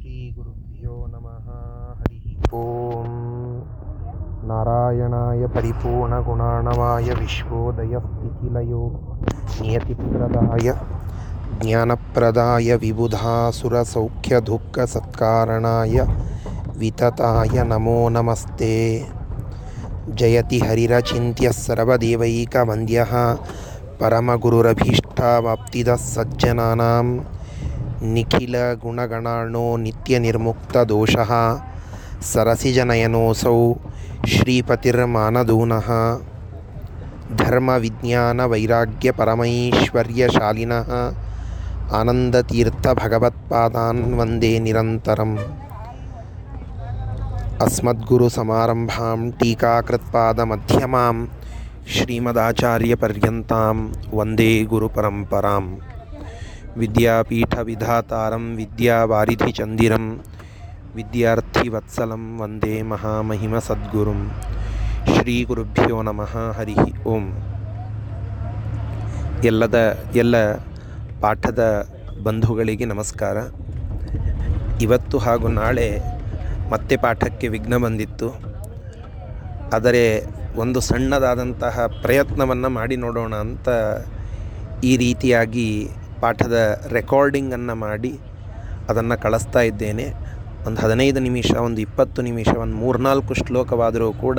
श्रीगुरुभ्यो नमः हरिः ॐ नारायणाय परिपूर्णगुणाणवाय विश्वोदयस्थितिलयो नियतिप्रदाय ज्ञानप्रदाय विबुधासुरसौख्यदुःखसत्कारणाय वितताय नमो नमस्ते। जयति हरिरचिन्त्यः सर्वदेवैकवन्द्यः परमगुरुरभीष्टावाप्तिदः सज्जनानां निखिलगुणगणार्णो नित्यनिर्मुक्तदोषः सरसिजनयनोऽसौ श्रीपतिर्मानदूनः। धर्मविज्ञानवैराग्यपरमैश्वर्यशालिनः आनन्दतीर्थभगवत्पादान् वन्दे निरन्तरम्। अस्मद्गुरुसमारम्भां टीकाकृत्पादमध्यमां श्रीमदाचार्यपर्यन्तां वन्दे गुरुपरम्पराम् विद्यापीठविधातारं विद्यावारिधिचन्दिरं ವಿದ್ಯಾರ್ಥಿವತ್ಸಲಂ ವಂದೇ ಮಹಾಮಹಿಮಸದ್ಗುರುಂ ಶ್ರೀ ಗುರುಭ್ಯೋ ನಮಃ ಹರಿ ಓಂ ಎಲ್ಲದ ಎಲ್ಲ ಪಾಠದ ಬಂಧುಗಳಿಗೆ ನಮಸ್ಕಾರ ಇವತ್ತು ಹಾಗೂ ನಾಳೆ ಮತ್ತೆ ಪಾಠಕ್ಕೆ ವಿಘ್ನ ಬಂದಿತ್ತು ಆದರೆ ಒಂದು ಸಣ್ಣದಾದಂತಹ ಪ್ರಯತ್ನವನ್ನು ಮಾಡಿ ನೋಡೋಣ ಅಂತ ಈ ರೀತಿಯಾಗಿ ಪಾಠದ ರೆಕಾರ್ಡಿಂಗನ್ನು ಮಾಡಿ ಅದನ್ನು ಕಳಿಸ್ತಾ ಇದ್ದೇನೆ. ಒಂದು ಹದಿನೈದು ನಿಮಿಷ, ಒಂದು ಇಪ್ಪತ್ತು ನಿಮಿಷ, ಒಂದು ಮೂರ್ನಾಲ್ಕು ಶ್ಲೋಕವಾದರೂ ಕೂಡ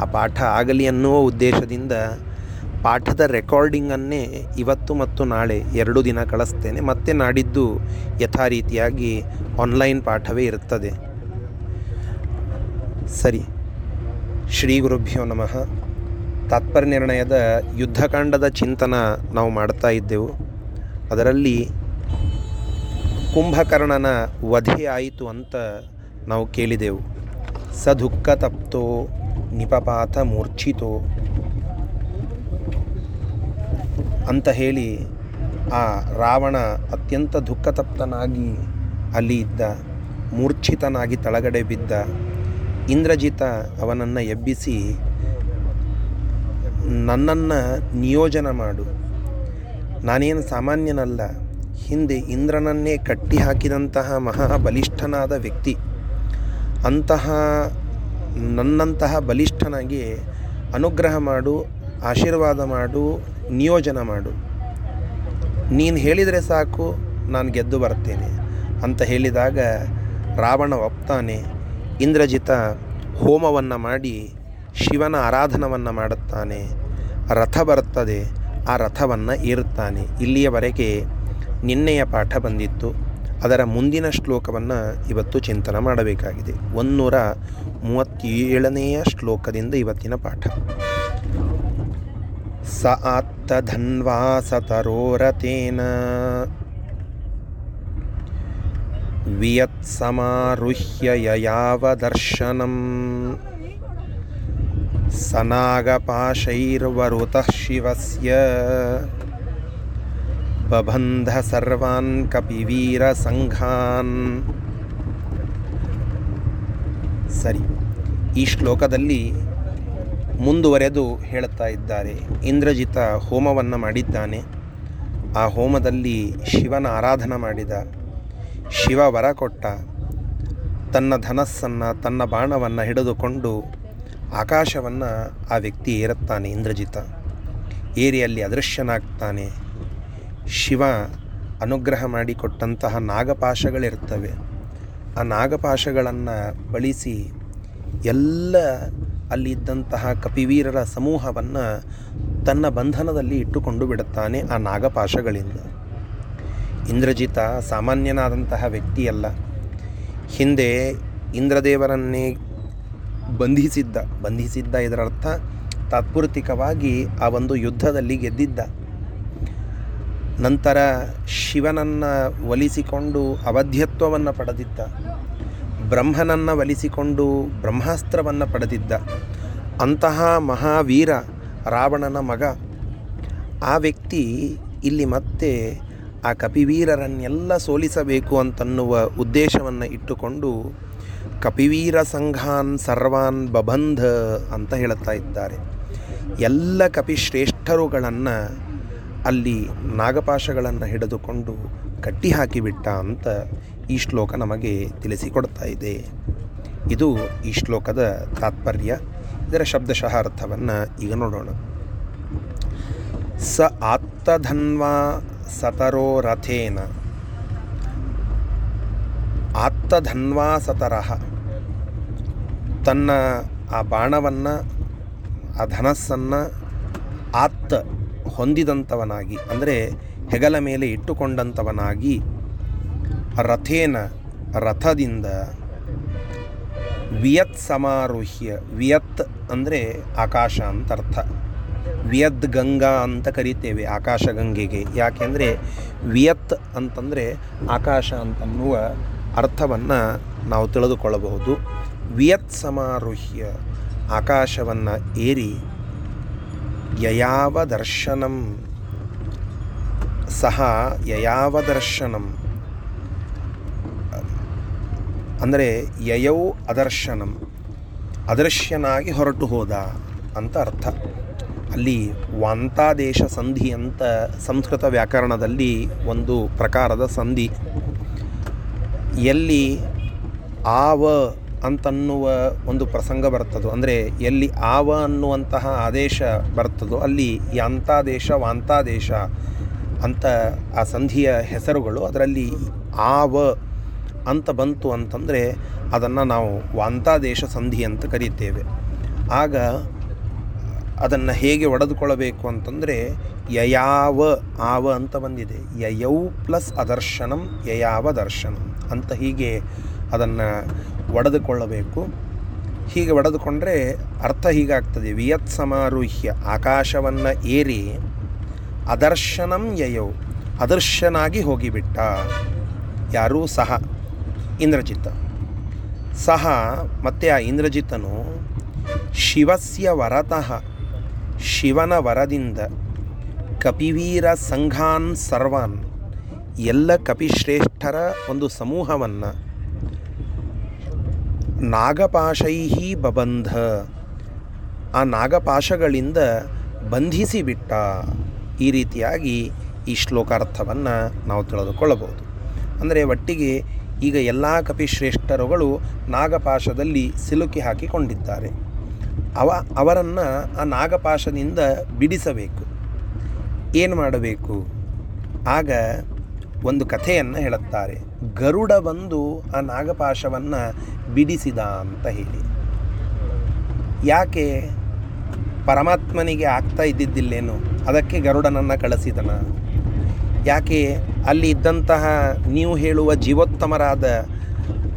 ಆ ಪಾಠ ಆಗಲಿ ಅನ್ನುವ ಉದ್ದೇಶದಿಂದ ಪಾಠದ ರೆಕಾರ್ಡಿಂಗನ್ನೇ ಇವತ್ತು ಮತ್ತು ನಾಳೆ ಎರಡು ದಿನ ಕಳಿಸ್ತೇನೆ. ಮತ್ತೆ ನಾಡಿದ್ದು ಯಥಾ ರೀತಿಯಾಗಿ ಆನ್ಲೈನ್ ಪಾಠವೇ ಇರುತ್ತದೆ. ಸರಿ. ಶ್ರೀ ಗುರುಭ್ಯೋ ನಮಃ. ತಾತ್ಪರ್ಯ ನಿರ್ಣಯದ ಯುದ್ಧಕಾಂಡದ ಚಿಂತನ ನಾವು ಮಾಡ್ತಾ ಇದ್ದೆವು. ಅದರಲ್ಲಿ ಕುಂಭಕರ್ಣನ ವಧೆ ಆಯಿತು ಅಂತ ನಾವು ಕೇಳಿದೆವು. ಸ ದುಃಖ ತಪ್ತೋ ನಿಪಪಾತ ಮೂರ್ಛಿತೋ ಅಂತ ಹೇಳಿ ಆ ರಾವಣ ಅತ್ಯಂತ ದುಃಖತಪ್ತನಾಗಿ ಅಲ್ಲಿ ಇದ್ದ, ಮೂರ್ಛಿತನಾಗಿ ತಳಗಡೆ ಬಿದ್ದ ಇಂದ್ರಜಿತ ಅವನನ್ನು ಎಬ್ಬಿಸಿ ನನ್ನನ್ನು ನಿಯೋಜನ ಮಾಡು. ನಾನೇನು ಸಾಮಾನ್ಯನಲ್ಲ. ಹಿಂದೆ ಇಂದ್ರನನ್ನೇ ಕಟ್ಟಿ ಹಾಕಿದಂತಹ ಮಹಾಬಲಿಷ್ಠನಾದ ವ್ಯಕ್ತಿ. ಅಂತಹ, ನನ್ನಂತಹ ಬಲಿಷ್ಠನಾಗಿ ಅನುಗ್ರಹ ಮಾಡು, ಆಶೀರ್ವಾದ ಮಾಡು, ನಿಯೋಜನ ಮಾಡು. ನೀನು ಹೇಳಿದರೆ ಸಾಕು, ನಾನು ಗೆದ್ದು ಬರ್ತೇನೆ. ಅಂತ ಹೇಳಿದಾಗ ರಾವಣ ಒಪ್ತಾನೆ, ಇಂದ್ರಜಿತ ಹೋಮವನ್ನು ಮಾಡಿ ಶಿವನ ಆರಾಧನವನ್ನು ಮಾಡುತ್ತಾನೆ. ರಥ ಬರುತ್ತದೆ ಆ ರಥವನ್ನು ಏರುತ್ತಾನೆ. ಇಲ್ಲಿಯವರೆಗೆ ನಿನ್ನೆಯ ಪಾಠ ಬಂದಿತ್ತು. ಅದರ ಮುಂದಿನ ಶ್ಲೋಕವನ್ನು ಇವತ್ತು ಚಿಂತನ ಮಾಡಬೇಕಾಗಿದೆ. ಒಂದೂರ ಮೂವತ್ತೇಳನೆಯ ಶ್ಲೋಕದಿಂದ ಇವತ್ತಿನ ಪಾಠ. ಸ ಆತ್ತ ಧನ್ವಾಸತರೋರತೇನ ವಿಯತ್ಸಮಾರುಹ್ಯ ಯಯಾವದರ್ಶನಂ ಬಬಂಧ ಸರ್ವಾನ್ ಕಪಿವೀರ ಸಂಘಾನ್ ಸರಿ ಈ ಶ್ಲೋಕದಲ್ಲಿ ಮುಂದುವರೆದು ಹೇಳುತ್ತಾ ಇದ್ದಾರೆ. ಇಂದ್ರಜಿತ ಹೋಮವನ್ನು ಮಾಡಿದ್ದಾನೆ. ಆ ಹೋಮದಲ್ಲಿ ಶಿವನ ಆರಾಧನೆ ಮಾಡಿದ. ಶಿವ ವರ ಕೊಟ್ಟ. ತನ್ನ ಧನಸ್ಸನ್ನು, ತನ್ನ ಬಾಣವನ್ನು ಹಿಡಿದುಕೊಂಡು ಆಕಾಶವನ್ನು ಆ ವ್ಯಕ್ತಿ ಏರುತ್ತಾನೆ, ಇಂದ್ರಜಿತ. ಏರಿ ಅಲ್ಲಿ ಅದೃಶ್ಯನಾಗ್ತಾನೆ. ಶಿವ ಅನುಗ್ರಹ ಮಾಡಿಕೊಟ್ಟಂತಹ ನಾಗಪಾಶಗಳಿರ್ತವೆ ಆ ನಾಗಪಾಶಗಳನ್ನು ಬಳಸಿ ಎಲ್ಲ ಅಲ್ಲಿದ್ದಂತಹ ಕಪಿವೀರರ ಸಮೂಹವನ್ನು ತನ್ನ ಬಂಧನದಲ್ಲಿ ಇಟ್ಟುಕೊಂಡು ಬಿಡುತ್ತಾನೆ ಆ ನಾಗಪಾಶಗಳಿಂದ. ಇಂದ್ರಜಿತ ಸಾಮಾನ್ಯನಾದಂತಹ ವ್ಯಕ್ತಿಯಲ್ಲ. ಹಿಂದೆ ಇಂದ್ರದೇವರನ್ನೇ ಬಂಧಿಸಿದ್ದ. ಬಂಧಿಸಿದ್ದ ಇದರರ್ಥ ತಾತ್ಪೂರ್ತಿಕವಾಗಿ ಆ ಒಂದು ಯುದ್ಧದಲ್ಲಿ ಗೆದ್ದಿದ್ದ. ನಂತರ ಶಿವನನ್ನು ಒಲಿಸಿಕೊಂಡು ಅವಧ್ಯತ್ವವನ್ನು ಪಡೆದಿದ್ದ. ಬ್ರಹ್ಮನನ್ನು ಒಲಿಸಿಕೊಂಡು ಬ್ರಹ್ಮಾಸ್ತ್ರವನ್ನು ಪಡೆದಿದ್ದ. ಅಂತಹ ಮಹಾವೀರ ರಾವಣನ ಮಗ. ಆ ವ್ಯಕ್ತಿ ಇಲ್ಲಿ ಮತ್ತೆ ಆ ಕಪಿವೀರರನ್ನೆಲ್ಲ ಸೋಲಿಸಬೇಕು ಅಂತನ್ನುವ ಉದ್ದೇಶವನ್ನು ಇಟ್ಟುಕೊಂಡು ಕಪಿವೀರ ಸಂಘಾನ್ ಸರ್ವಾನ್ ಬಬಂಧ ಅಂತ ಹೇಳುತ್ತಾ ಇದ್ದಾರೆ. ಎಲ್ಲ ಕಪಿಶ್ರೇಷ್ಠರುಗಳನ್ನು ಅಲ್ಲಿ ನಾಗಪಾಶಗಳನ್ನು ಹಿಡಿದುಕೊಂಡು ಕಟ್ಟಿ ಹಾಕಿಬಿಟ್ಟ ಅಂತ ಈ ಶ್ಲೋಕ ನಮಗೆ ತಿಳಿಸಿಕೊಡ್ತಾ ಇದೆ. ಇದು ಈ ಶ್ಲೋಕದ ತಾತ್ಪರ್ಯ. ಇದರ ಶಬ್ದಶಃ ಅರ್ಥವನ್ನು ಈಗ ನೋಡೋಣ. ಸ ಆತ್ತಧನ್ವಾ ಸತರೋ ರಥೇನ. ಆತ್ತಧನ್ವಾ ಸತರಃ. ತನ್ನ ಆ ಬಾಣವನ್ನು, ಆ ಧನಸ್ಸನ್ನು ಆತ್ತ ಹೊಂದಿದಂಥವನಾಗಿ, ಅಂದರೆ ಹೆಗಲ ಮೇಲೆ ಇಟ್ಟುಕೊಂಡಂಥವನಾಗಿ ರಥೇನ ರಥದಿಂದ ವಿಯತ್ ಸಮಾರೋಹ್ಯ, ವಿಯತ್ ಅಂದರೆ ಆಕಾಶ ಅಂತ ಅರ್ಥ. ವಿಯದ್ ಗಂಗಾ ಅಂತ ಕರಿತೇವೆ ಆಕಾಶ ಗಂಗೆಗೆ. ಯಾಕೆಂದರೆ ವಿಯತ್ ಅಂತಂದರೆ ಆಕಾಶ ಅಂತನ್ನುವ ಅರ್ಥವನ್ನು ನಾವು ತಿಳಿದುಕೊಳ್ಳಬಹುದು. ವಿಯತ್ ಸಮಾರೋಹ್ಯ ಆಕಾಶವನ್ನು ಏರಿ ಯಯಾವ ದರ್ಶನಂ. ಸಹ ಯಯಾವ ದರ್ಶನಂ. ಅಂದರೆ ಯಯೌ ಅದರ್ಶನಂ. ಅದರ್ಶ್ಯನಾಗಿ ಹೊರಟು ಹೋದ ಅಂತ ಅರ್ಥ. ಅಲ್ಲಿ ವಾಂತಾದೇಶ ಸಂಧಿ ಅಂತ ಸಂಸ್ಕೃತ ವ್ಯಾಕರಣದಲ್ಲಿ ಒಂದು ಪ್ರಕಾರದ ಸಂಧಿ. ಎಲ್ಲಿ ಆವ ಅಂತನ್ನುವ ಒಂದು ಪ್ರಸಂಗ ಬರ್ತದೋ, ಅಂದರೆ ಎಲ್ಲಿ ಆವ ಅನ್ನುವಂತಹ ಆದೇಶ ಬರ್ತದೋ, ಅಲ್ಲಿ ಯಾಂತಾದೇಶ, ವಾಂತಾದೇಶ ಅಂತ ಆ ಸಂಧಿಯ ಹೆಸರುಗಳು, ಅದರಲ್ಲಿ ಆವ ಅಂತ ಬಂತು ಅಂತಂದರೆ ಅದನ್ನು ನಾವು ವಾಂತಾದೇಶ ಸಂಧಿ ಅಂತ ಕರೀತೇವೆ. ಆಗ ಅದನ್ನು ಹೇಗೆ ಒಡೆದುಕೊಳ್ಳಬೇಕು ಅಂತಂದರೆ ಯಯಾವ ಆವ ಅಂತ ಬಂದಿದೆ. ಯಯೌ ಪ್ಲಸ್ ಅದರ್ಶನಂ, ಯಯಾವ ದರ್ಶನಂ ಅಂತ ಹೀಗೆ ಅದನ್ನು ಒಡೆದುಕೊಳ್ಳಬೇಕು. ಹೀಗೆ ಒಡೆದುಕೊಂಡ್ರೆ ಅರ್ಥ ಹೀಗಾಗ್ತದೆ. ವಿಯತ್ ಸಮಾರೂಹ್ಯ ಆಕಾಶವನ್ನು ಏರಿ ಅದರ್ಶನಂ ಯಯೌ ಅದರ್ಶನಾಗಿ ಹೋಗಿಬಿಟ್ಟ. ಯಾರೂ ಸಹ ಇಂದ್ರಜಿತ. ಸಹ ಮತ್ತು ಆ ಇಂದ್ರಜಿತನು ಶಿವಸ್ಯ ವರತಃ, ಶಿವನ ವರದಿಂದ ಕಪಿವೀರ ಸಂಘಾನ್ ಸರ್ವಾನ್, ಎಲ್ಲ ಕಪಿಶ್ರೇಷ್ಠರ ಒಂದು ಸಮೂಹವನ್ನು ನಾಗಪಾಶೈಹಿ ಬಬಂಧ. ಆ ನಾಗಪಾಶಗಳಿಂದ ಬಂಧಿಸಿಬಿಟ್ಟ ಈ ರೀತಿಯಾಗಿ ಈ ಶ್ಲೋಕಾರ್ಥವನ್ನು ನಾವು ತಿಳಿದುಕೊಳ್ಳಬಹುದು. ಅಂದರೆ ಒಟ್ಟಿಗೆ ಈಗ ಎಲ್ಲ ಕಪಿಶ್ರೇಷ್ಠರುಗಳು ನಾಗಪಾಶದಲ್ಲಿ ಸಿಲುಕಿ ಹಾಕಿಕೊಂಡಿದ್ದಾರೆ. ಅವ, ಅವರನ್ನು ಆ ನಾಗಪಾಶದಿಂದ ಬಿಡಿಸಬೇಕು. ಏನು ಮಾಡಬೇಕು? ಆಗ ಒಂದು ಕಥೆಯನ್ನು ಹೇಳುತ್ತಾರೆ. ಗರುಡ ಬಂದು ಆ ನಾಗಪಾಶವನ್ನು ಬಿಡಿಸಿದ ಅಂತ ಹೇಳಿ. ಯಾಕೆ? ಪರಮಾತ್ಮನಿಗೆ ಆಗ್ತಾ ಇದ್ದಿದ್ದಿಲ್ಲೇನು? ಅದಕ್ಕೆ ಗರುಡನನ್ನು ಕಳಿಸಿದನ. ಯಾಕೆ? ಅಲ್ಲಿ ಇದ್ದಂತಹ ನೀವು ಹೇಳುವ ಜೀವೋತ್ತಮರಾದ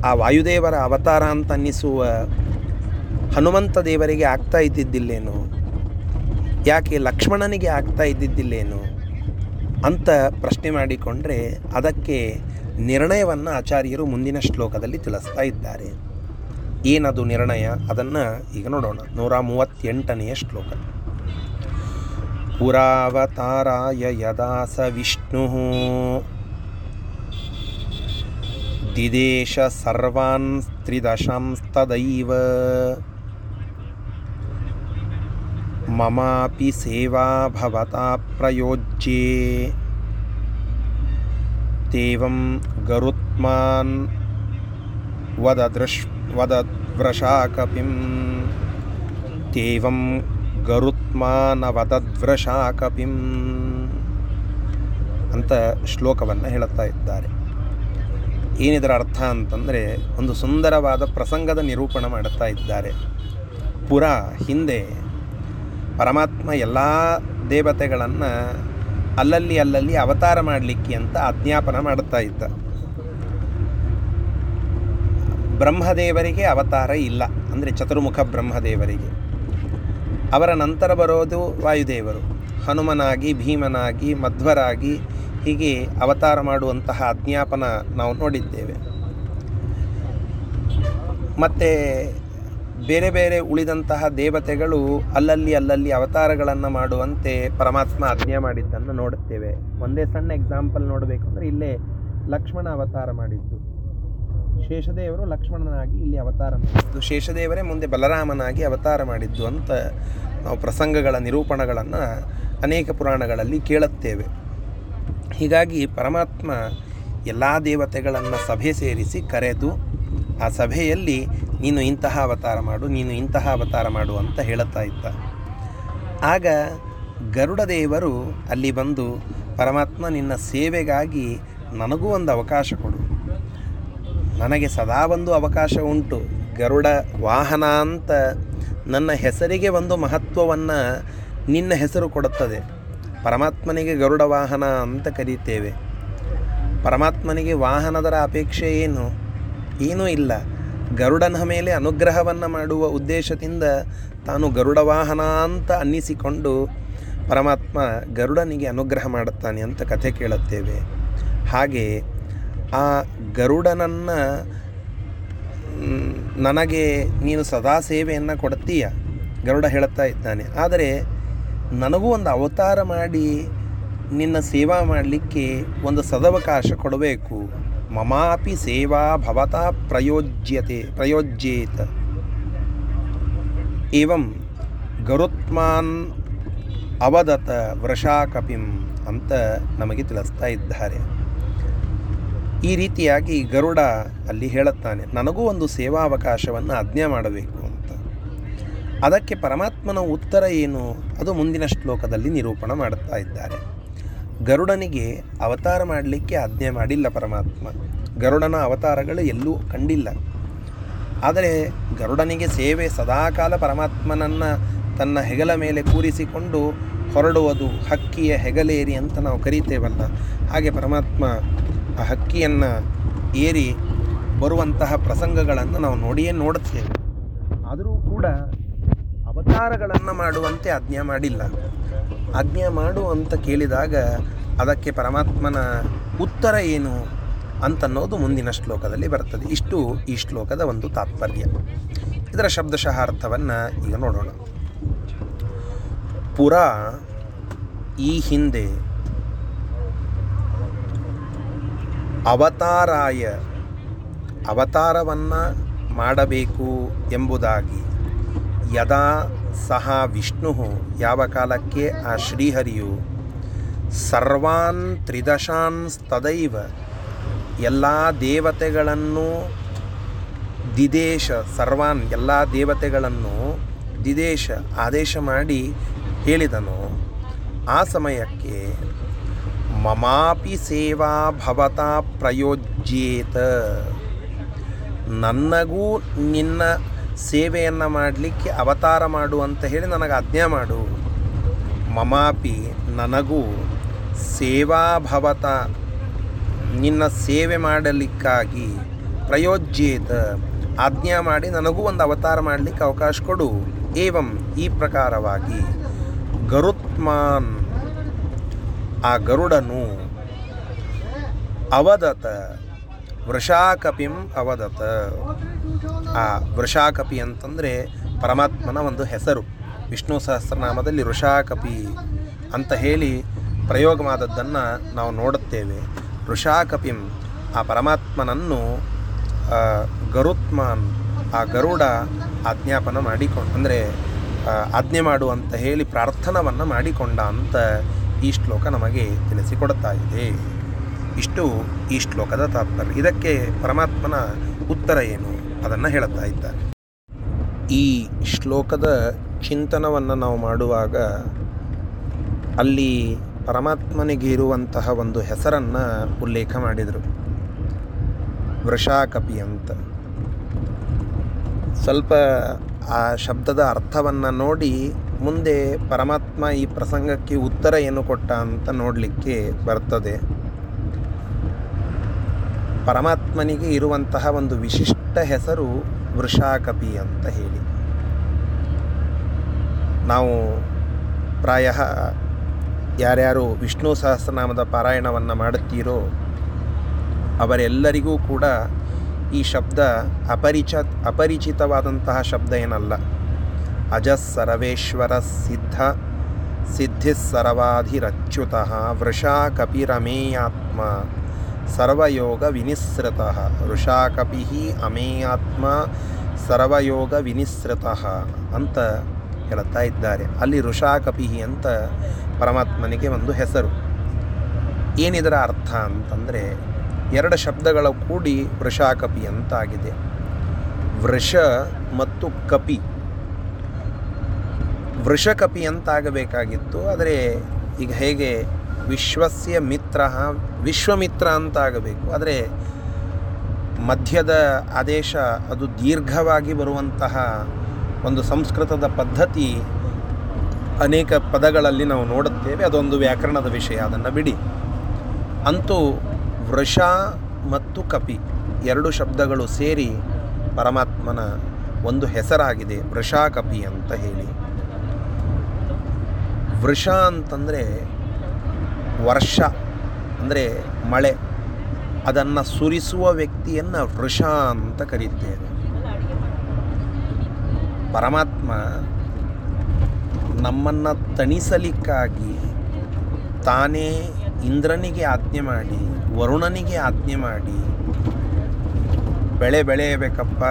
ಆ ವಾಯುದೇವರ ಅವತಾರ ಅಂತ ಅನ್ನಿಸುವ ಹನುಮಂತ ದೇವರಿಗೆ ಆಗ್ತಾ ಇದ್ದಿದ್ದಿಲ್ಲೇನು? ಯಾಕೆ ಲಕ್ಷ್ಮಣನಿಗೆ ಆಗ್ತಾ ಇದ್ದಿದ್ದಿಲ್ಲೇನು? ಅಂತ ಪ್ರಶ್ನೆ ಮಾಡಿಕೊಂಡ್ರೆ ಅದಕ್ಕೆ ನಿರ್ಣಯವನ್ನು ಆಚಾರ್ಯರು ಮುಂದಿನ ಶ್ಲೋಕದಲ್ಲಿ ತಿಳಿಸ್ತಾ ಇದ್ದಾರೆ. ಏನದು ನಿರ್ಣಯ? ಅದನ್ನು ಈಗ ನೋಡೋಣ. ನೂರ ಮೂವತ್ತೆಂಟನೆಯ ಶ್ಲೋಕ. ಪುರಾವತಾರಾಯ ಯದಾಸ ವಿಷ್ಣು. ದಿದೇಶ ಸರ್ವಾನ್ ತ್ರಿದಶಾಂಸ್ತದೈವ ಮಮಾಪಿ ಸೇವಾ ಭವತಾ ಪ್ರಯೋಜ್ಯೆ ತೇವಂ ಗರುತ್ಮಾನ್ ವದದೃಶ್ ವದದ್ವೃಷಾಕಪಿಂ ತೇವಂ ಗರುತ್ಮಾನವದದ್ವೃಷಾಕಪಿಂ ಅಂತ ಶ್ಲೋಕವನ್ನು ಹೇಳುತ್ತಾ ಇದ್ದಾರೆ. ಏನಿದರ ಅರ್ಥ ಅಂತಂದರೆ, ಒಂದು ಸುಂದರವಾದ ಪ್ರಸಂಗದ ನಿರೂಪಣೆ ಮಾಡುತ್ತಾ ಇದ್ದಾರೆ. ಪುರ ಹಿಂದೆ ಪರಮಾತ್ಮ ಎಲ್ಲ ದೇವತೆಗಳನ್ನು ಅಲ್ಲಲ್ಲಿ ಅಲ್ಲಲ್ಲಿ ಅವತಾರ ಮಾಡಲಿಕ್ಕೆ ಅಂತ ಆಜ್ಞಾಪನ ಮಾಡುತ್ತಾ ಇದ್ದ. ಬ್ರಹ್ಮದೇವರಿಗೆ ಅವತಾರ ಇಲ್ಲ, ಅಂದರೆ ಚತುರ್ಮುಖ ಬ್ರಹ್ಮದೇವರಿಗೆ. ಅವರ ನಂತರ ಬರೋದು ವಾಯುದೇವರು. ಹನುಮನಾಗಿ, ಭೀಮನಾಗಿ, ಮಧ್ವರಾಗಿ ಹೀಗೆ ಅವತಾರ ಮಾಡುವಂತಹ ಆಜ್ಞಾಪನ ನಾವು ನೋಡಿದ್ದೇವೆ. ಮತ್ತು ಬೇರೆ ಬೇರೆ ಉಳಿದಂತಹ ದೇವತೆಗಳು ಅಲ್ಲಲ್ಲಿ ಅಲ್ಲಲ್ಲಿ ಅವತಾರಗಳನ್ನು ಮಾಡುವಂತೆ ಪರಮಾತ್ಮ ಆಜ್ಞೆ ಮಾಡಿದ್ದನ್ನು ನೋಡುತ್ತೇವೆ. ಒಂದೇ ಸಣ್ಣ ಎಕ್ಸಾಂಪಲ್ ನೋಡಬೇಕು ಅಂದರೆ ಇಲ್ಲೇ ಲಕ್ಷ್ಮಣ ಅವತಾರ ಮಾಡಿದ್ದು. ಶೇಷದೇವರು ಲಕ್ಷ್ಮಣನಾಗಿ ಇಲ್ಲಿ ಅವತಾರ ಮಾಡಿದ್ದು. ಶೇಷದೇವರೇ ಮುಂದೆ ಬಲರಾಮನಾಗಿ ಅವತಾರ ಮಾಡಿದ್ದು ಅಂತ ನಾವು ಪ್ರಸಂಗಗಳ ನಿರೂಪಣಗಳನ್ನು ಅನೇಕ ಪುರಾಣಗಳಲ್ಲಿ ಕೇಳುತ್ತೇವೆ. ಹೀಗಾಗಿ ಪರಮಾತ್ಮ ಎಲ್ಲ ದೇವತೆಗಳನ್ನು ಸಭೆ ಸೇರಿಸಿ ಕರೆದು ಆ ಸಭೆಯಲ್ಲಿ ನೀನು ಇಂತಹ ಅವತಾರ ಮಾಡು, ನೀನು ಇಂತಹ ಅವತಾರ ಮಾಡು ಅಂತ ಹೇಳುತ್ತಾ ಇದ್ದ. ಆಗ ಗರುಡ ದೇವರು ಅಲ್ಲಿ ಬಂದು, ಪರಮಾತ್ಮ, ನಿನ್ನ ಸೇವೆಗಾಗಿ ನನಗೂ ಒಂದು ಅವಕಾಶ ಕೊಡು. ನನಗೆ ಸದಾ ಒಂದು ಅವಕಾಶ ಉಂಟು. ಗರುಡ ವಾಹನ ಅಂತ ನನ್ನ ಹೆಸರಿಗೆ ಒಂದು ಮಹತ್ವವನ್ನು ನಿನ್ನ ಹೆಸರು ಕೊಡುತ್ತದೆ. ಪರಮಾತ್ಮನಿಗೆ ಗರುಡ ವಾಹನ ಅಂತ ಕರೀತೇವೆ. ಪರಮಾತ್ಮನಿಗೆ ವಾಹನದರ ಅಪೇಕ್ಷೆ ಏನು? ಏನೂ ಇಲ್ಲ. ಗರುಡನ ಮೇಲೆ ಅನುಗ್ರಹವನ್ನು ಮಾಡುವ ಉದ್ದೇಶದಿಂದ ತಾನು ಗರುಡ ವಾಹನ ಅಂತ ಅನ್ನಿಸಿಕೊಂಡು ಪರಮಾತ್ಮ ಗರುಡನಿಗೆ ಅನುಗ್ರಹ ಮಾಡುತ್ತಾನೆ ಅಂತ ಕಥೆ ಕೇಳುತ್ತೇವೆ. ಹಾಗೆ ಆ ಗರುಡನನ್ನು ನನಗೆ ನೀನು ಸದಾ ಸೇವೆಯನ್ನು ಕೊಡ್ತೀಯ? ಗರುಡ ಹೇಳುತ್ತಾ ಇದ್ದಾನೆ. ಆದರೆ ನನಗೂ ಒಂದು ಅವತಾರ ಮಾಡಿ ನಿನ್ನ ಸೇವಾ ಮಾಡಲಿಕ್ಕೆ ಒಂದು ಸದವಕಾಶ ಕೊಡಬೇಕು. ಮಮಾಪಿ ಸೇವಾ ಭವತ ಪ್ರಯೋಜ್ಯತೆ ಪ್ರಯೋಜ್ಯೇತ ಏವಂ ಗರುತ್ಮಾನ್ ಅವದತ ವೃಷಾಕಪಿಂ ಅಂತ ನಮಗೆ ತಿಳಿಸ್ತಾ ಇದ್ದಾರೆ. ಈ ರೀತಿಯಾಗಿ ಗರುಡ ಅಲ್ಲಿ ಹೇಳುತ್ತಾನೆ, ನನಗೂ ಒಂದು ಸೇವಾ ಅವಕಾಶವನ್ನು ಆಜ್ಞೆ ಮಾಡಬೇಕು ಅಂತ. ಅದಕ್ಕೆ ಪರಮಾತ್ಮನ ಉತ್ತರ ಏನು? ಅದು ಮುಂದಿನ ಶ್ಲೋಕದಲ್ಲಿ ನಿರೂಪಣ ಮಾಡುತ್ತಾ ಇದ್ದಾರೆ. ಗರುಡನಿಗೆ ಅವತಾರ ಮಾಡಲಿಕ್ಕೆ ಆಜ್ಞೆ ಮಾಡಿಲ್ಲ ಪರಮಾತ್ಮ. ಗರುಡನ ಅವತಾರಗಳು ಎಲ್ಲೂ ಕಂಡಿಲ್ಲ. ಆದರೆ ಗರುಡನಿಗೆ ಸೇವೆ ಸದಾಕಾಲ ಪರಮಾತ್ಮನನ್ನು ತನ್ನ ಹೆಗಲ ಮೇಲೆ ಕೂರಿಸಿಕೊಂಡು ಹೊರಡುವುದು ಹಕ್ಕಿಯ ಹೆಗಲೇರಿ ಅಂತ ನಾವು ಕರೀತೇವಲ್ಲ. ಹಾಗೆ ಪರಮಾತ್ಮ ಆ ಹಕ್ಕಿಯನ್ನು ಏರಿ ಬರುವಂತಹ ಪ್ರಸಂಗಗಳನ್ನು ನಾವು ನೋಡಿಯೇ ನೋಡುತ್ತೇವೆ. ಆದರೂ ಕೂಡ ಅವತಾರಗಳನ್ನು ಮಾಡುವಂತೆ ಆಜ್ಞೆ ಮಾಡಿಲ್ಲ. ಆಜ್ಞೆ ಮಾಡು ಅಂತ ಕೇಳಿದಾಗ ಅದಕ್ಕೆ ಪರಮಾತ್ಮನ ಉತ್ತರ ಏನು ಅಂತನ್ನೋದು ಮುಂದಿನ ಶ್ಲೋಕದಲ್ಲಿ ಬರ್ತದೆ. ಇಷ್ಟು ಈ ಶ್ಲೋಕದ ಒಂದು ತಾತ್ಪರ್ಯ. ಇದರ ಶಬ್ದಶಃ ಅರ್ಥವನ್ನು ಈಗ ನೋಡೋಣ. ಪುರ ಈ ಹಿಂದೆ ಅವತಾರಾಯ ಅವತಾರವನ್ನು ಮಾಡಬೇಕು ಎಂಬುದಾಗಿ ಯದಾ ಸಹ ವಿಷ್ಣು, ಯಾವ ಕಾಲಕ್ಕೆ ಆ ಶ್ರೀಹರಿಯು? ಸರ್ವಾನ್ ತ್ರಿದಶಾನ್ ತದೈವ, ಎಲ್ಲ ದೇವತೆಗಳನ್ನು ದಿದೇಶ, ಸರ್ವಾನ್ ಎಲ್ಲ ದೇವತೆಗಳನ್ನು ದಿದೇಶ ಆದೇಶ ಮಾಡಿ ಹೇಳಿದನು. ಆ ಸಮಯಕ್ಕೆ ಮಮಾಪಿ ಸೇವಾ ಭವತಾ ಪ್ರಯೋಜ್ಯೇತ. ನನಗೂ ನಿನ್ನ ಸೇವೆಯನ್ನು ಮಾಡಲಿಕ್ಕೆ ಅವತಾರ ಮಾಡು ಅಂತ ಹೇಳಿ ನನಗೆ ಆಜ್ಞೆ ಮಾಡು. ಮಮಾಪಿ ನನಗೂ ಸೇವಾಭವತ. ನಿನ್ನ ಸೇವೆ ಮಾಡಲಿಕ್ಕಾಗಿ ಪ್ರಯೋಜ್ಯೇತ. ಆಜ್ಞಾ ಮಾಡಿ ನನಗೂ ಒಂದು ಅವತಾರ ಮಾಡಲಿಕ್ಕೆ ಅವಕಾಶ ಕೊಡು. ಏವಂ ಈ ಪ್ರಕಾರವಾಗಿ. ಗರುತ್ಮಾನ್. ಆ ಗರುಡನು ಅವದತ. ವೃಷಾಕಪಿಂ ಅವದತ. ಆ ವೃಷಾಕಪಿ ಅಂತಂದರೆ ಪರಮಾತ್ಮನ ಒಂದು ಹೆಸರು. ವಿಷ್ಣು ಸಹಸ್ರನಾಮದಲ್ಲಿ ವೃಷಾಕಪಿ ಅಂತ ಹೇಳಿ ಪ್ರಯೋಗವಾದದ್ದನ್ನು ನಾವು ನೋಡುತ್ತೇವೆ. ವೃಷಾಕಪಿಂ ಆ ಪರಮಾತ್ಮನನ್ನು ಗರುತ್ಮಾನ್, ಆ ಗರುಡ ಆಜ್ಞಾಪನ ಮಾಡಿಕೊಂಡು, ಅಂದರೆ ಆಜ್ಞೆ ಮಾಡು ಅಂತ ಹೇಳಿ ಪ್ರಾರ್ಥನವನ್ನು ಮಾಡಿಕೊಂಡ ಅಂತ ಈ ಶ್ಲೋಕ ನಮಗೆ ತಿಳಿಸಿಕೊಡ್ತಾ ಇದೆ. ಇಷ್ಟು ಈ ಶ್ಲೋಕದ ತಾತ್ಪರ್ಯ. ಇದಕ್ಕೆ ಪರಮಾತ್ಮನ ಉತ್ತರ ಏನು? ಅದನ್ನು ಹೇಳುತ್ತಾ ಇದ್ದಾರೆ ಈ ಶ್ಲೋಕದ ಚಿಂತನವನ್ನು ನಾವು ಮಾಡುವಾಗ ಅಲ್ಲಿ ಪರಮಾತ್ಮನಿಗೆ ಇರುವಂತಹ ಒಂದು ಹೆಸರನ್ನು ಉಲ್ಲೇಖ ಮಾಡಿದರು. ವೃಷಾಕಪಿ ಅಂತ. ಸ್ವಲ್ಪ ಆ ಶಬ್ದದ ಅರ್ಥವನ್ನು ನೋಡಿ ಮುಂದೆ ಪರಮಾತ್ಮ ಈ ಪ್ರಸಂಗಕ್ಕೆ ಉತ್ತರ ಏನು ಕೊಟ್ಟ ಅಂತ ನೋಡಲಿಕ್ಕೆ ಬರ್ತದೆ. ಪರಮಾತ್ಮನಿಗೆ ಇರುವಂತಹ ಒಂದು ವಿಶಿಷ್ಟ ಹೆಸರು ವೃಷಾಕಪಿ ಅಂತ ಹೇಳಿ. ನಾವು ಪ್ರಾಯ ಯಾರ್ಯಾರು ವಿಷ್ಣು ಸಹಸ್ರನಾಮದ ಪಾರಾಯಣವನ್ನು ಮಾಡುತ್ತೀರೋ ಅವರೆಲ್ಲರಿಗೂ ಕೂಡ ಈ ಶಬ್ದ ಅಪರಿಚ, ಅಪರಿಚಿತವಾದಂತಹ ಶಬ್ದ ಏನಲ್ಲ. ಅಜಸ್ಸರವೇಶ್ವರ ಸಿದ್ಧ, ಸಿದ್ಧಿಸ್ಸರವಾಧಿರಚ್ಯುತಃ ವೃಷಾ ಕಪಿರಮೇಯಾತ್ಮ ಸರ್ವಯೋಗ ವಿನಿಸೃತ ಅಮೇ ಆತ್ಮ ಸರ್ವಯೋಗ ವಿನಿಸೃತ ಅಂತ ಹೇಳುತ್ತಾ ಇದ್ದಾರೆ. ಅಲ್ಲಿ ಋಷಾಕಪಿ ಅಂತ ಪರಮಾತ್ಮನಿಗೆ ಒಂದು ಹೆಸರು. ಏನಿದರ ಅರ್ಥ ಅಂತಂದರೆ, ಎರಡು ಶಬ್ದಗಳ ಕೂಡಿ ವೃಷಾಕಪಿ ಅಂತಾಗಿದೆ. ವೃಷ ಮತ್ತು ಕಪಿ. ವೃಷಕಪಿ ಅಂತಾಗಬೇಕಾಗಿತ್ತು, ಆದರೆ ಈಗ ಹೇಗೆ ವಿಶ್ವಸ್ಯ ಮಿತ್ರ, ವಿಶ್ವಮಿತ್ರ ಅಂತ ಆಗಬೇಕು ಆದರೆ ಮಧ್ಯದ ಆದೇಶ ಅದು ದೀರ್ಘವಾಗಿ ಬರುವಂತಹ ಒಂದು ಸಂಸ್ಕೃತದ ಪದ್ಧತಿ ಅನೇಕ ಪದಗಳಲ್ಲಿ ನಾವು ನೋಡುತ್ತೇವೆ. ಅದೊಂದು ವ್ಯಾಕರಣದ ವಿಷಯ, ಅದನ್ನು ಬಿಡಿ. ಅಂತೂ ವೃಷ ಮತ್ತು ಕಪಿ ಎರಡು ಶಬ್ದಗಳು ಸೇರಿ ಪರಮಾತ್ಮನ ಒಂದು ಹೆಸರಾಗಿದೆ ವೃಷಾಕಪಿ ಅಂತ ಹೇಳಿ. ವೃಷ ಅಂತಂದರೆ ವರ್ಷ, ಅಂದರೆ ಮಳೆ, ಅದನ್ನು ಸುರಿಸುವ ವ್ಯಕ್ತಿಯನ್ನು ವೃಷ ಅಂತ ಕರೀತೇವೆ. ಪರಮಾತ್ಮ ನಮ್ಮನ್ನು ತಣಿಸಲಿಕ್ಕಾಗಿ ತಾನೇ ಇಂದ್ರನಿಗೆ ಆಜ್ಞೆ ಮಾಡಿ, ವರುಣನಿಗೆ ಆಜ್ಞೆ ಮಾಡಿ, ಬೆಳೆ ಬೆಳೆಯಬೇಕಪ್ಪ,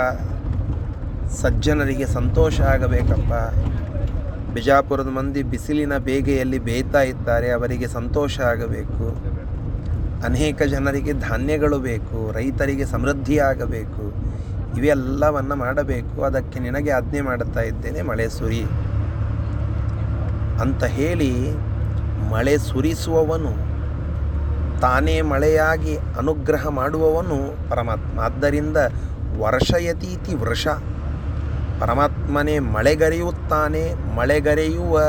ಸಜ್ಜನರಿಗೆ ಸಂತೋಷ ಆಗಬೇಕಪ್ಪ ಬಿಜಾಪುರದ ಮಂದಿ ಬಿಸಿಲಿನ ಬೇಗೆಯಲ್ಲಿ ಬೇಯ್ತಾ ಇದ್ದಾರೆ, ಅವರಿಗೆ ಸಂತೋಷ ಆಗಬೇಕು. ಅನೇಕ ಜನರಿಗೆ ಧಾನ್ಯಗಳು ಬೇಕು, ರೈತರಿಗೆ ಸಮೃದ್ಧಿಯಾಗಬೇಕು ಇವೆಲ್ಲವನ್ನು ಮಾಡಬೇಕು. ಅದಕ್ಕೆ ನಿನಗೆ ಆಜ್ಞೆ ಮಾಡುತ್ತಾ ಇದ್ದೇನೆ, ಮಳೆ ಸುರಿ. ಅಂತ ಹೇಳಿ ಮಳೆ ಸುರಿಸುವವನು, ತಾನೇ ಮಳೆಯಾಗಿ ಅನುಗ್ರಹ ಮಾಡುವವನು ಪರಮಾತ್ಮ. ಆದ್ದರಿಂದ ವರ್ಷಯತೀತಿ ವೃಷ. ಪರಮಾತ್ಮನೇ ಮಳೆಗರೆಯುತ್ತಾನೆ, ಮಳೆಗರೆಯುವ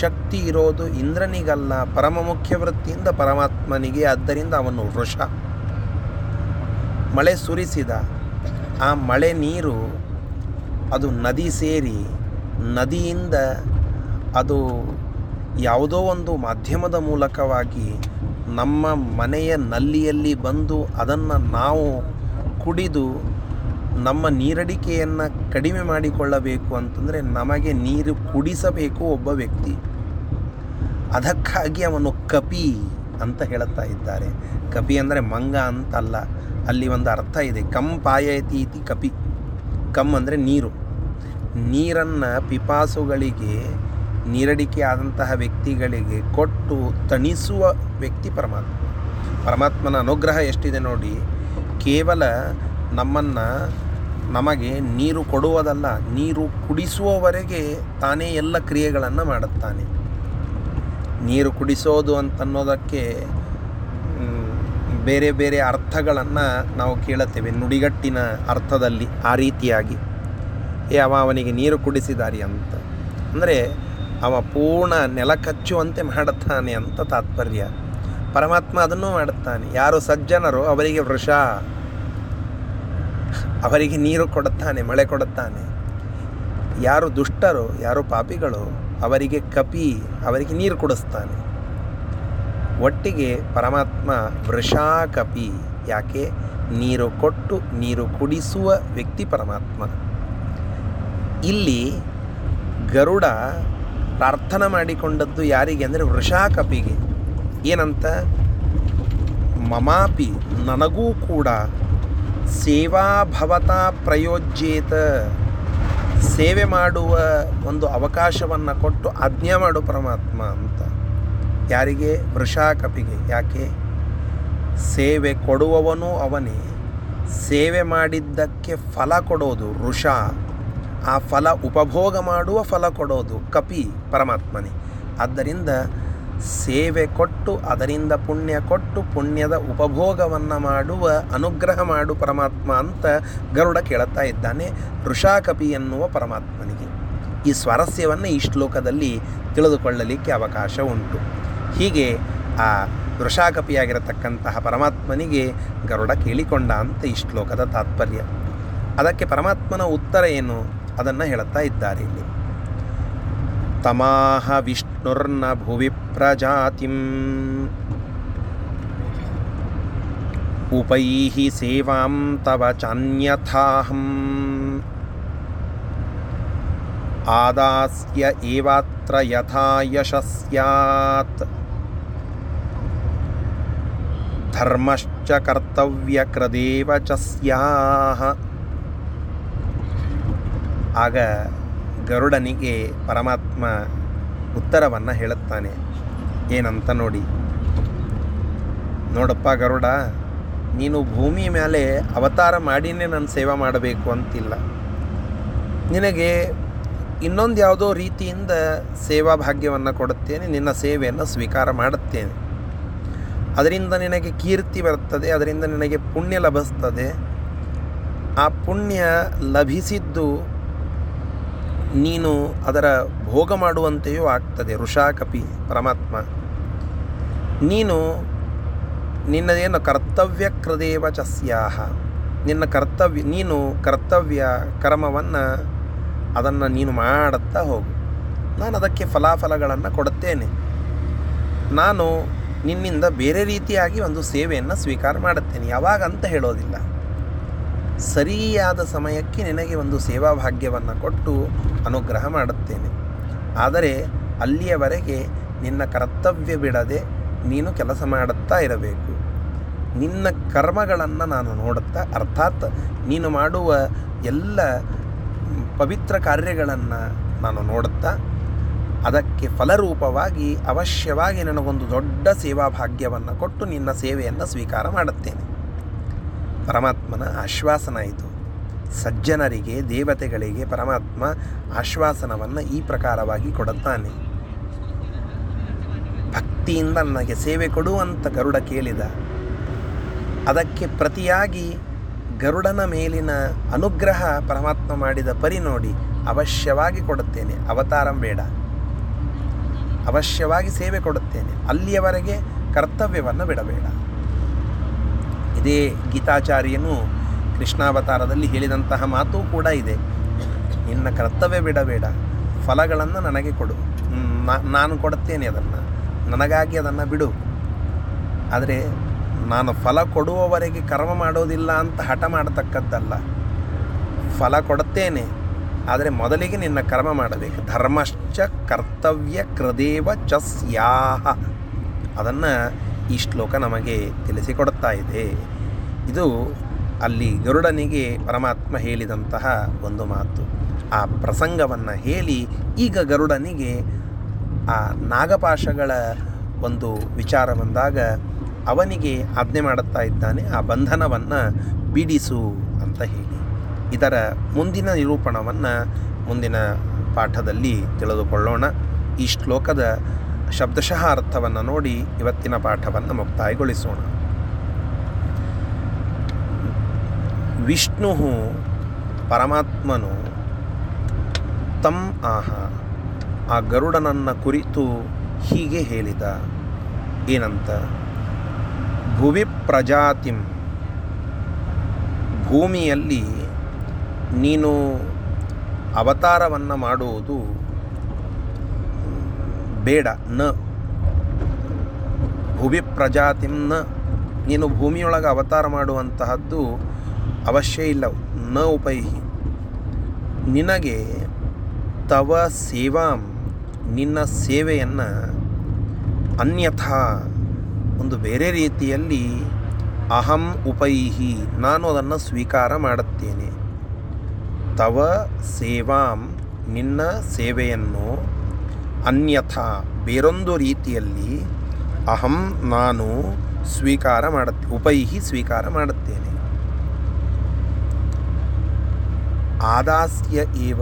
ಶಕ್ತಿ ಇರೋದು ಇಂದ್ರನಿಗಲ್ಲ, ಪರಮ ಮುಖ್ಯ ವೃತ್ತಿಯಿಂದ ಪರಮಾತ್ಮನಿಗೆ, ಆದ್ದರಿಂದ ಅವನು ವೃಷ. ಮಳೆ ಸುರಿಸಿದ, ಆ ಮಳೆ ನೀರು ಅದು ನದಿ ಸೇರಿ, ನದಿಯಿಂದ ಅದು ಯಾವುದೋ ಒಂದು ಮಾಧ್ಯಮದ ಮೂಲಕವಾಗಿ ನಮ್ಮ ಮನೆಯ ನಲ್ಲಿಯಲ್ಲಿ ಬಂದು ಅದನ್ನು ನಾವು ಕುಡಿದು ನಮ್ಮ ನೀರಡಿಕೆಯನ್ನು ಕಡಿಮೆ ಮಾಡಿಕೊಳ್ಳಬೇಕು ಅಂತಂದರೆ ನಮಗೆ ನೀರು ಕುಡಿಸಬೇಕು ಒಬ್ಬ ವ್ಯಕ್ತಿ. ಅದಕ್ಕಾಗಿ ಅವನು ಕಪಿ ಅಂತ ಹೇಳುತ್ತಾ ಇದ್ದಾರೆ. ಕಪಿ ಅಂದರೆ ಮಂಗ ಅಂತಲ್ಲ, ಅಲ್ಲಿ ಒಂದು ಅರ್ಥ ಇದೆ. ಕಂ ಪಾಯತಿ ಇತಿ ಕಪಿ. ಕಮ್ ಅಂದರೆ ನೀರು. ನೀರನ್ನು ಪಿಪಾಸುಗಳಿಗೆ, ನೀರಡಿಕೆ ಆದಂತಹ ವ್ಯಕ್ತಿಗಳಿಗೆ ಕೊಟ್ಟು ತಣಿಸುವ ವ್ಯಕ್ತಿ ಪರಮಾತ್ಮ. ಪರಮಾತ್ಮನ ಅನುಗ್ರಹ ಎಷ್ಟಿದೆ ನೋಡಿ. ಕೇವಲ ನಮ್ಮನ್ನು ನಮಗೆ ನೀರು ಕೊಡುವುದಲ್ಲ, ನೀರು ಕುಡಿಸುವವರೆಗೆ ತಾನೇ ಎಲ್ಲ ಕ್ರಿಯೆಗಳನ್ನು ಮಾಡುತ್ತಾನೆ. ನೀರು ಕುಡಿಸೋದು ಅಂತನ್ನೋದಕ್ಕೆ ಬೇರೆ ಬೇರೆ ಅರ್ಥಗಳನ್ನು ನಾವು ಕೇಳುತ್ತೇವೆ ನುಡಿಗಟ್ಟಿನ ಅರ್ಥದಲ್ಲಿ, ಆ ರೀತಿಯಾಗಿ. ಏ, ಅವ ಅವನಿಗೆ ನೀರು ಕುಡಿಸಿದಾರಿ ಅಂತ. ಅಂದರೆ ಅವ ಪೂರ್ಣ ನೆಲ ಕಚ್ಚುವಂತೆ ಮಾಡುತ್ತಾನೆ ಅಂತ ತಾತ್ಪರ್ಯ. ಪರಮಾತ್ಮ ಅದನ್ನು ಮಾಡುತ್ತಾನೆ. ಯಾರು ಸಜ್ಜನರು ಅವರಿಗೆ ವೃಷ ಅವರಿಗೆ ನೀರು ಕೊಡುತ್ತಾನೆ, ಮಳೆ ಕೊಡುತ್ತಾನೆ. ಯಾರು ದುಷ್ಟರು, ಯಾರು ಪಾಪಿಗಳು, ಅವರಿಗೆ ಕಪಿ, ಅವರಿಗೆ ನೀರು ಕೊಡಿಸ್ತಾನೆ. ಒಟ್ಟಿಗೆ ಪರಮಾತ್ಮ ವೃಷಾ ಕಪಿ ಯಾಕೆ? ನೀರು ಕೊಟ್ಟು ನೀರು ಕುಡಿಸುವ ವ್ಯಕ್ತಿ ಪರಮಾತ್ಮ. ಇಲ್ಲಿ ಗರುಡ ಪ್ರಾರ್ಥನೆ ಮಾಡಿಕೊಂಡದ್ದು ಯಾರಿಗೆ ಅಂದರೆ ವೃಷಾ ಕಪಿಗೆ ಏನಂತ? ಮಮಾಪಿ, ನನಗೂ ಕೂಡ ಸೇವಾ ಭವತಾ ಪ್ರಯೋಜ್ಯೇತ. ಸೇವೆ ಮಾಡುವ ಒಂದು ಅವಕಾಶವನ್ನು ಕೊಟ್ಟು ಆಜ್ಞೆ ಮಾಡು ಪರಮಾತ್ಮ ಅಂತ. ಯಾರಿಗೆ? ವೃಷಾಕಪಿಗೆ. ಯಾಕೆ? ಸೇವೆ ಕೊಡುವವನು ಅವನೇ. ಸೇವೆ ಮಾಡಿದ್ದಕ್ಕೆ ಫಲ ಕೊಡೋದು ವೃಷ. ಆ ಫಲ ಉಪಭೋಗ ಮಾಡುವ ಫಲ ಕೊಡೋದು ಕಪಿ ಪರಮಾತ್ಮನೇ. ಆದ್ದರಿಂದ ಸೇವೆ ಕೊಟ್ಟು, ಅದರಿಂದ ಪುಣ್ಯ ಕೊಟ್ಟು, ಪುಣ್ಯದ ಉಪಭೋಗವನ್ನು ಮಾಡುವ, ಅನುಗ್ರಹ ಮಾಡು ಪರಮಾತ್ಮ ಅಂತ ಗರುಡ ಕೇಳುತ್ತಾ ಇದ್ದಾನೆ ಋಷಾಕಪಿ ಎನ್ನುವ ಪರಮಾತ್ಮನಿಗೆ. ಈ ಸ್ವಾರಸ್ಯವನ್ನು ಈ ಶ್ಲೋಕದಲ್ಲಿ ತಿಳಿದುಕೊಳ್ಳಲಿಕ್ಕೆ ಅವಕಾಶ ಉಂಟು. ಹೀಗೆ ಆ ವೃಷಾಕಪಿಯಾಗಿರತಕ್ಕಂತಹ ಪರಮಾತ್ಮನಿಗೆ ಗರುಡ ಕೇಳಿಕೊಂಡ ಅಂತ ಈ ಶ್ಲೋಕದ ತಾತ್ಪರ್ಯ. ಅದಕ್ಕೆ ಪರಮಾತ್ಮನ ಉತ್ತರ ಏನು? ಅದನ್ನು ಹೇಳುತ್ತಾ ಇದ್ದಾರೆ ಇಲ್ಲಿ. ತಮಾಹ ವಿಷ್ಣುರ್ನ ಭುವಿ ಪ್ರಜಾತಿಂ ಉಪೈಹಿ ಸೇವಾಂ ತವ ಚಾನ್ಯಥಾಹಂ ಆದಾಸ್ಯ ಏವಾತ್ರ ಯಥಾ ಯಶಸ್ಯಾತ್ ಧರ್ಮಶ್ಚ ಕರ್ತವ್ಯಕ್ರದೇವ ಚ ಸ್ಯಾಹ ಆಗ ಗರುಡನಿಗೆ ಪರಮಾತ್ಮ ಉತ್ತರವನ್ನು ಹೇಳುತ್ತಾನೆ. ಏನಂತ ನೋಡಿ. ನೋಡಪ್ಪ ಗರುಡ, ನೀನು ಭೂಮಿ ಮೇಲೆ ಅವತಾರ ಮಾಡಿನೇ ನಾನು ಸೇವೆ ಮಾಡಬೇಕು ಅಂತಿಲ್ಲ. ನಿನಗೆ ಇನ್ನೊಂದು ಯಾವುದೋ ರೀತಿಯಿಂದ ಸೇವಾ ಭಾಗ್ಯವನ್ನು ಕೊಡುತ್ತೇನೆ, ನಿನ್ನ ಸೇವೆಯನ್ನು ಸ್ವೀಕಾರ ಮಾಡುತ್ತೇನೆ. ಅದರಿಂದ ನಿನಗೆ ಕೀರ್ತಿ ಬರುತ್ತದೆ ಅದರಿಂದ ನಿನಗೆ ಪುಣ್ಯ ಲಭಿಸ್ತದೆ. ಆ ಪುಣ್ಯ ಲಭಿಸಿದ್ದು ನೀನು ಅದರ ಭೋಗ ಮಾಡುವಂತೆಯೂ ಆಗ್ತದೆ. ಋಷಾಕಪಿ ಪರಮಾತ್ಮ. ನೀನು ನಿನ್ನದೇನು ಕರ್ತವ್ಯ ಕೃದೇವ ಚಸ್ಯಾಹ. ನಿನ್ನ ಕರ್ತವ್ಯ, ನೀನು ಕರ್ತವ್ಯ ಕರ್ಮವನ್ನು ಅದನ್ನು ನೀನು ಮಾಡುತ್ತಾ ಹೋಗು. ನಾನು ಅದಕ್ಕೆ ಫಲಾಫಲಗಳನ್ನು ಕೊಡುತ್ತೇನೆ. ನಾನು ನಿನ್ನಿಂದ ಬೇರೆ ರೀತಿಯಾಗಿ ಒಂದು ಸೇವೆಯನ್ನು ಸ್ವೀಕಾರ ಮಾಡುತ್ತೇನೆ. ಯಾವಾಗ ಅಂತ ಹೇಳೋದಿಲ್ಲ. ಸರಿಯಾದ ಸಮಯಕ್ಕೆ ನಿನಗೆ ಒಂದು ಸೇವಾ ಭಾಗ್ಯವನ್ನು ಕೊಟ್ಟು ಅನುಗ್ರಹ ಮಾಡುತ್ತೇನೆ. ಆದರೆ ಅಲ್ಲಿಯವರೆಗೆ ನಿನ್ನ ಕರ್ತವ್ಯ ಬಿಡದೆ ನೀನು ಕೆಲಸ ಮಾಡುತ್ತಾ ಇರಬೇಕು. ನಿನ್ನ ಕರ್ಮಗಳನ್ನು ನಾನು ನೋಡುತ್ತಾ, ಅರ್ಥಾತ್ ನೀನು ಮಾಡುವ ಎಲ್ಲ ಪವಿತ್ರ ಕಾರ್ಯಗಳನ್ನು ನಾನು ನೋಡುತ್ತಾ, ಅದಕ್ಕೆ ಫಲರೂಪವಾಗಿ ಅವಶ್ಯವಾಗಿ ನನಗೊಂದು ದೊಡ್ಡ ಸೇವಾ ಭಾಗ್ಯವನ್ನು ಕೊಟ್ಟು ನಿನ್ನ ಸೇವೆಯನ್ನು ಸ್ವೀಕಾರ ಮಾಡುತ್ತೇನೆ. ಪರಮಾತ್ಮನ ಆಶ್ವಾಸನ ಸಜ್ಜನರಿಗೆ, ದೇವತೆಗಳಿಗೆ ಪರಮಾತ್ಮ ಆಶ್ವಾಸನವನ್ನು ಈ ಪ್ರಕಾರವಾಗಿ ಕೊಡುತ್ತಾನೆ. ಭಕ್ತಿಯಿಂದ ನನಗೆ ಸೇವೆ ಕೊಡು ಅಂತ ಗರುಡ ಕೇಳಿದ. ಅದಕ್ಕೆ ಪ್ರತಿಯಾಗಿ ಗರುಡನ ಮೇಲಿನ ಅನುಗ್ರಹ ಪರಮಾತ್ಮ ಮಾಡಿದ ಪರಿ ನೋಡಿ ಅವಶ್ಯವಾಗಿ ಕೊಡುತ್ತೇನೆ. ಅವತಾರಂ ಬೇಡ. ಅವಶ್ಯವಾಗಿ ಸೇವೆ ಕೊಡುತ್ತೇನೆ. ಅಲ್ಲಿಯವರೆಗೆ ಕರ್ತವ್ಯವನ್ನು ಬಿಡಬೇಡ. ಇದೇ ಗೀತಾಚಾರ್ಯನು ಕೃಷ್ಣಾವತಾರದಲ್ಲಿ ಹೇಳಿದಂತಹ ಮಾತು ಕೂಡ ಇದೆ. ನಿನ್ನ ಕರ್ತವ್ಯ ಬಿಡಬೇಡ, ಫಲಗಳನ್ನು ನನಗೆ ಕೊಡು. ನಾನು ಕೊಡುತ್ತೇನೆ ಅದನ್ನು. ನನಗಾಗಿ ಅದನ್ನು ಬಿಡು. ಆದರೆ ನಾನು ಫಲ ಕೊಡುವವರೆಗೆ ಕರ್ಮ ಮಾಡೋದಿಲ್ಲ ಅಂತ ಹಠ ಮಾಡತಕ್ಕದ್ದಲ್ಲ. ಫಲ ಕೊಡುತ್ತೇನೆ, ಆದರೆ ಮೊದಲಿಗೆ ನಿನ್ನ ಕರ್ಮ ಮಾಡಬೇಕು. ಧರ್ಮಶ್ಚ ಕರ್ತವ್ಯ ಕೃದೇವ ಚ ಸ್ಯಾಹ. ಅದನ್ನು ಈ ಶ್ಲೋಕ ನಮಗೆ ತಿಳಿಸಿಕೊಡುತ್ತಾ ಇದೆ. ಇದು ಅಲ್ಲಿ ಗರುಡನಿಗೆ ಪರಮಾತ್ಮ ಹೇಳಿದಂತಹ ಒಂದು ಮಾತು. ಆ ಪ್ರಸಂಗವನ್ನು ಹೇಳಿ ಈಗ ಗರುಡನಿಗೆ ಆ ನಾಗಪಾಶಗಳ ಒಂದು ವಿಚಾರ ಬಂದಾಗ ಅವನಿಗೆ ಆಜ್ಞೆ ಮಾಡುತ್ತಾ ಇದ್ದಾನೆ, ಆ ಬಂಧನವನ್ನು ಬಿಡಿಸು ಅಂತ ಹೇಳಿ. ಇದರ ಮುಂದಿನ ನಿರೂಪಣವನ್ನು ಮುಂದಿನ ಪಾಠದಲ್ಲಿ ತಿಳಿದುಕೊಳ್ಳೋಣ. ಈ ಶ್ಲೋಕದ ಶಬ್ದಶಃ ಅರ್ಥವನ್ನು ನೋಡಿ ಇವತ್ತಿನ ಪಾಠವನ್ನು ಮುಕ್ತಾಯಗೊಳಿಸೋಣ. ವಿಷ್ಣು ಪರಮಾತ್ಮನು ತಂ ಆಹ. ಆ ಗರುಡನನ್ನ ಕುರಿತು ಹೀಗೆ ಹೇಳಿದ, ಏನಂತ? ಭುವಿ ಪ್ರಜಾತಿಂ. ಭೂಮಿಯಲ್ಲಿ ನೀನು ಅವತಾರವನ್ನು ಮಾಡುವುದು ಬೇಡ, ನ. ಭುವಿ ನ. ನೀನು ಭೂಮಿಯೊಳಗೆ ಅವತಾರ ಮಾಡುವಂತಹದ್ದು ಅವಶ್ಯ ಇಲ್ಲ, ನ ಉಪೈಹಿ. ನಿನಗೆ ತವ ಸೇವಾಂ, ನಿನ್ನ ಸೇವೆಯನ್ನು ಅನ್ಯಥಾ, ಒಂದು ಬೇರೆ ರೀತಿಯಲ್ಲಿ ಅಹಂ ಉಪೈಹಿ, ನಾನು ಅದನ್ನು ಸ್ವೀಕಾರ ಮಾಡುತ್ತೇನೆ. ತವ ಸೇವಾಂ, ನಿನ್ನ ಸೇವೆಯನ್ನು ಅನ್ಯಥಾ, ಬೇರೊಂದು ರೀತಿಯಲ್ಲಿ ಅಹಂ, ನಾನು ಸ್ವೀಕಾರ ಮಾಡುತ್ತೆ, ಉಪೈಹಿ ಸ್ವೀಕಾರ ಮಾಡುತ್ತೇನೆ. ಆದಾಸ್ಯ ಏವ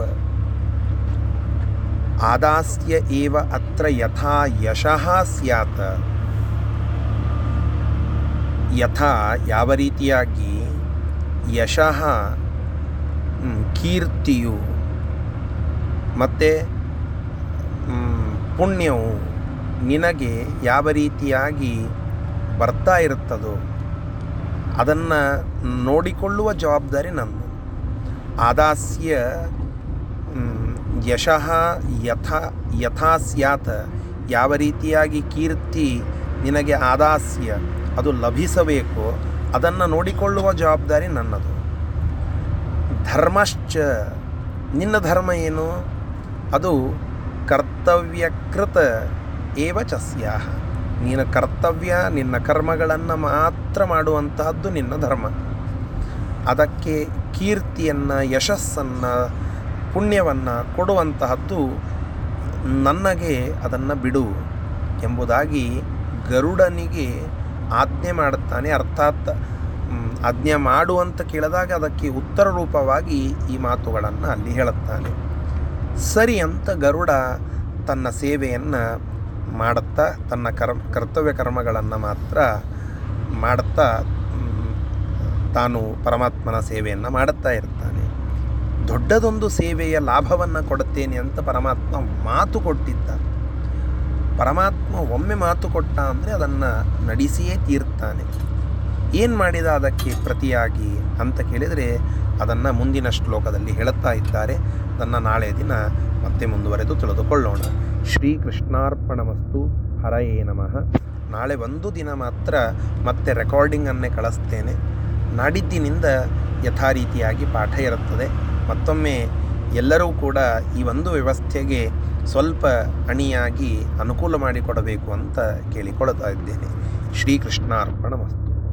ಆದಾಸ್ಯ ಏವ ಅತ್ರ ಯಥಾ ಯಶಃ ಸ್ಯಾತ್ ಯಥಾ ಯಾವ ರೀತಿಯಾಗಿ? ಯಶಃ ಕೀರ್ತಿಯು ಮತ್ತು ಪುಣ್ಯವು ನಿನಗೆ ಯಾವ ರೀತಿಯಾಗಿ ಬರ್ತಾ ಇರುತ್ತದೋ ಅದನ್ನು ನೋಡಿಕೊಳ್ಳುವ ಜವಾಬ್ದಾರಿ ನನ್ನದು ಆದಾಸ್ಯ ಯಶಃ ಯಥಾ ಯಥಾ ಸ್ಯಾತ್ ಯಾವ ರೀತಿಯಾಗಿ ಕೀರ್ತಿ ನಿನಗೆ ಆದಾಸ್ಯ ಅದು ಲಭಿಸಬೇಕು, ಅದನ್ನು ನೋಡಿಕೊಳ್ಳುವ ಜವಾಬ್ದಾರಿ ನನ್ನದು. ಧರ್ಮಶ್ಚ, ನಿನ್ನ ಧರ್ಮ ಏನು? ಅದು ಕರ್ತವ್ಯಕೃತ ಏವ ಚಸ್ಯಾಹ ಸ್ಯಾಹ. ನೀನು ಕರ್ತವ್ಯ, ನಿನ್ನ ಕರ್ಮಗಳನ್ನು ಮಾತ್ರ ಮಾಡುವಂತಹದ್ದು ನಿನ್ನ ಧರ್ಮ. ಅದಕ್ಕೆ ಕೀರ್ತಿಯನ್ನು, ಯಶಸ್ಸನ್ನು, ಪುಣ್ಯವನ್ನು ಕೊಡುವಂತಹದ್ದು ನನಗೆ ಅದನ್ನು ಬಿಡು ಎಂಬುದಾಗಿ ಗರುಡನಿಗೆ ಆಜ್ಞೆ ಮಾಡುತ್ತಾನೆ. ಅರ್ಥಾತ್ ಆಜ್ಞೆ ಮಾಡುವಂತ ಕೇಳಿದಾಗ ಅದಕ್ಕೆ ಉತ್ತರ ರೂಪವಾಗಿ ಈ ಮಾತುಗಳನ್ನು ಅಲ್ಲಿ ಹೇಳುತ್ತಾನೆ. ಸರಿ ಅಂತ ಗರುಡ ತನ್ನ ಸೇವೆಯನ್ನು ಮಾಡುತ್ತಾ, ತನ್ನ ಕರ್ ಕರ್ತವ್ಯ ಕರ್ಮಗಳನ್ನು ಮಾತ್ರ ಮಾಡುತ್ತಾ ತಾನು ಪರಮಾತ್ಮನ ಸೇವೆಯನ್ನು ಮಾಡುತ್ತಾ ಇರ್ತಾನೆ. ದೊಡ್ಡದೊಂದು ಸೇವೆಯ ಲಾಭವನ್ನು ಕೊಡುತ್ತೇನೆ ಅಂತ ಪರಮಾತ್ಮ ಮಾತು ಕೊಟ್ಟಿದ್ದ. ಪರಮಾತ್ಮ ಒಮ್ಮೆ ಮಾತು ಕೊಟ್ಟ ಅಂದರೆ ಅದನ್ನು ನಡೆಸಿಯೇ ತೀರ್ತಾನೆ. ಏನು ಮಾಡಿದ ಅದಕ್ಕೆ ಪ್ರತಿಯಾಗಿ ಅಂತ ಕೇಳಿದರೆ ಅದನ್ನು ಮುಂದಿನ ಶ್ಲೋಕದಲ್ಲಿ ಹೇಳುತ್ತಾ ಇದ್ದಾರೆ. ಅದನ್ನು ನಾಳೆ ದಿನ ಮತ್ತೆ ಮುಂದುವರೆದು ತಿಳಿದುಕೊಳ್ಳೋಣ. ಶ್ರೀ ಕೃಷ್ಣಾರ್ಪಣಮಸ್ತು. ಹರಯೇ ನಮಃ. ನಾಳೆ ಒಂದು ದಿನ ಮಾತ್ರ ಮತ್ತೆ ರೆಕಾರ್ಡಿಂಗನ್ನೇ ಕಳಿಸ್ತೇನೆ. ನಾಡಿದ್ದಿನಿಂದ ಯಥಾರೀತಿಯಾಗಿ ಪಾಠ ಇರುತ್ತದೆ. ಮತ್ತೊಮ್ಮೆ ಎಲ್ಲರೂ ಕೂಡ ಈ ಒಂದು ವ್ಯವಸ್ಥೆಗೆ ಸ್ವಲ್ಪ ಅಣಿಯಾಗಿ ಅನುಕೂಲ ಮಾಡಿಕೊಡಬೇಕು ಅಂತ ಕೇಳಿಕೊಳ್ತಾ ಇದ್ದೇನೆ. ಶ್ರೀಕೃಷ್ಣಾರ್ಪಣಮಸ್ತು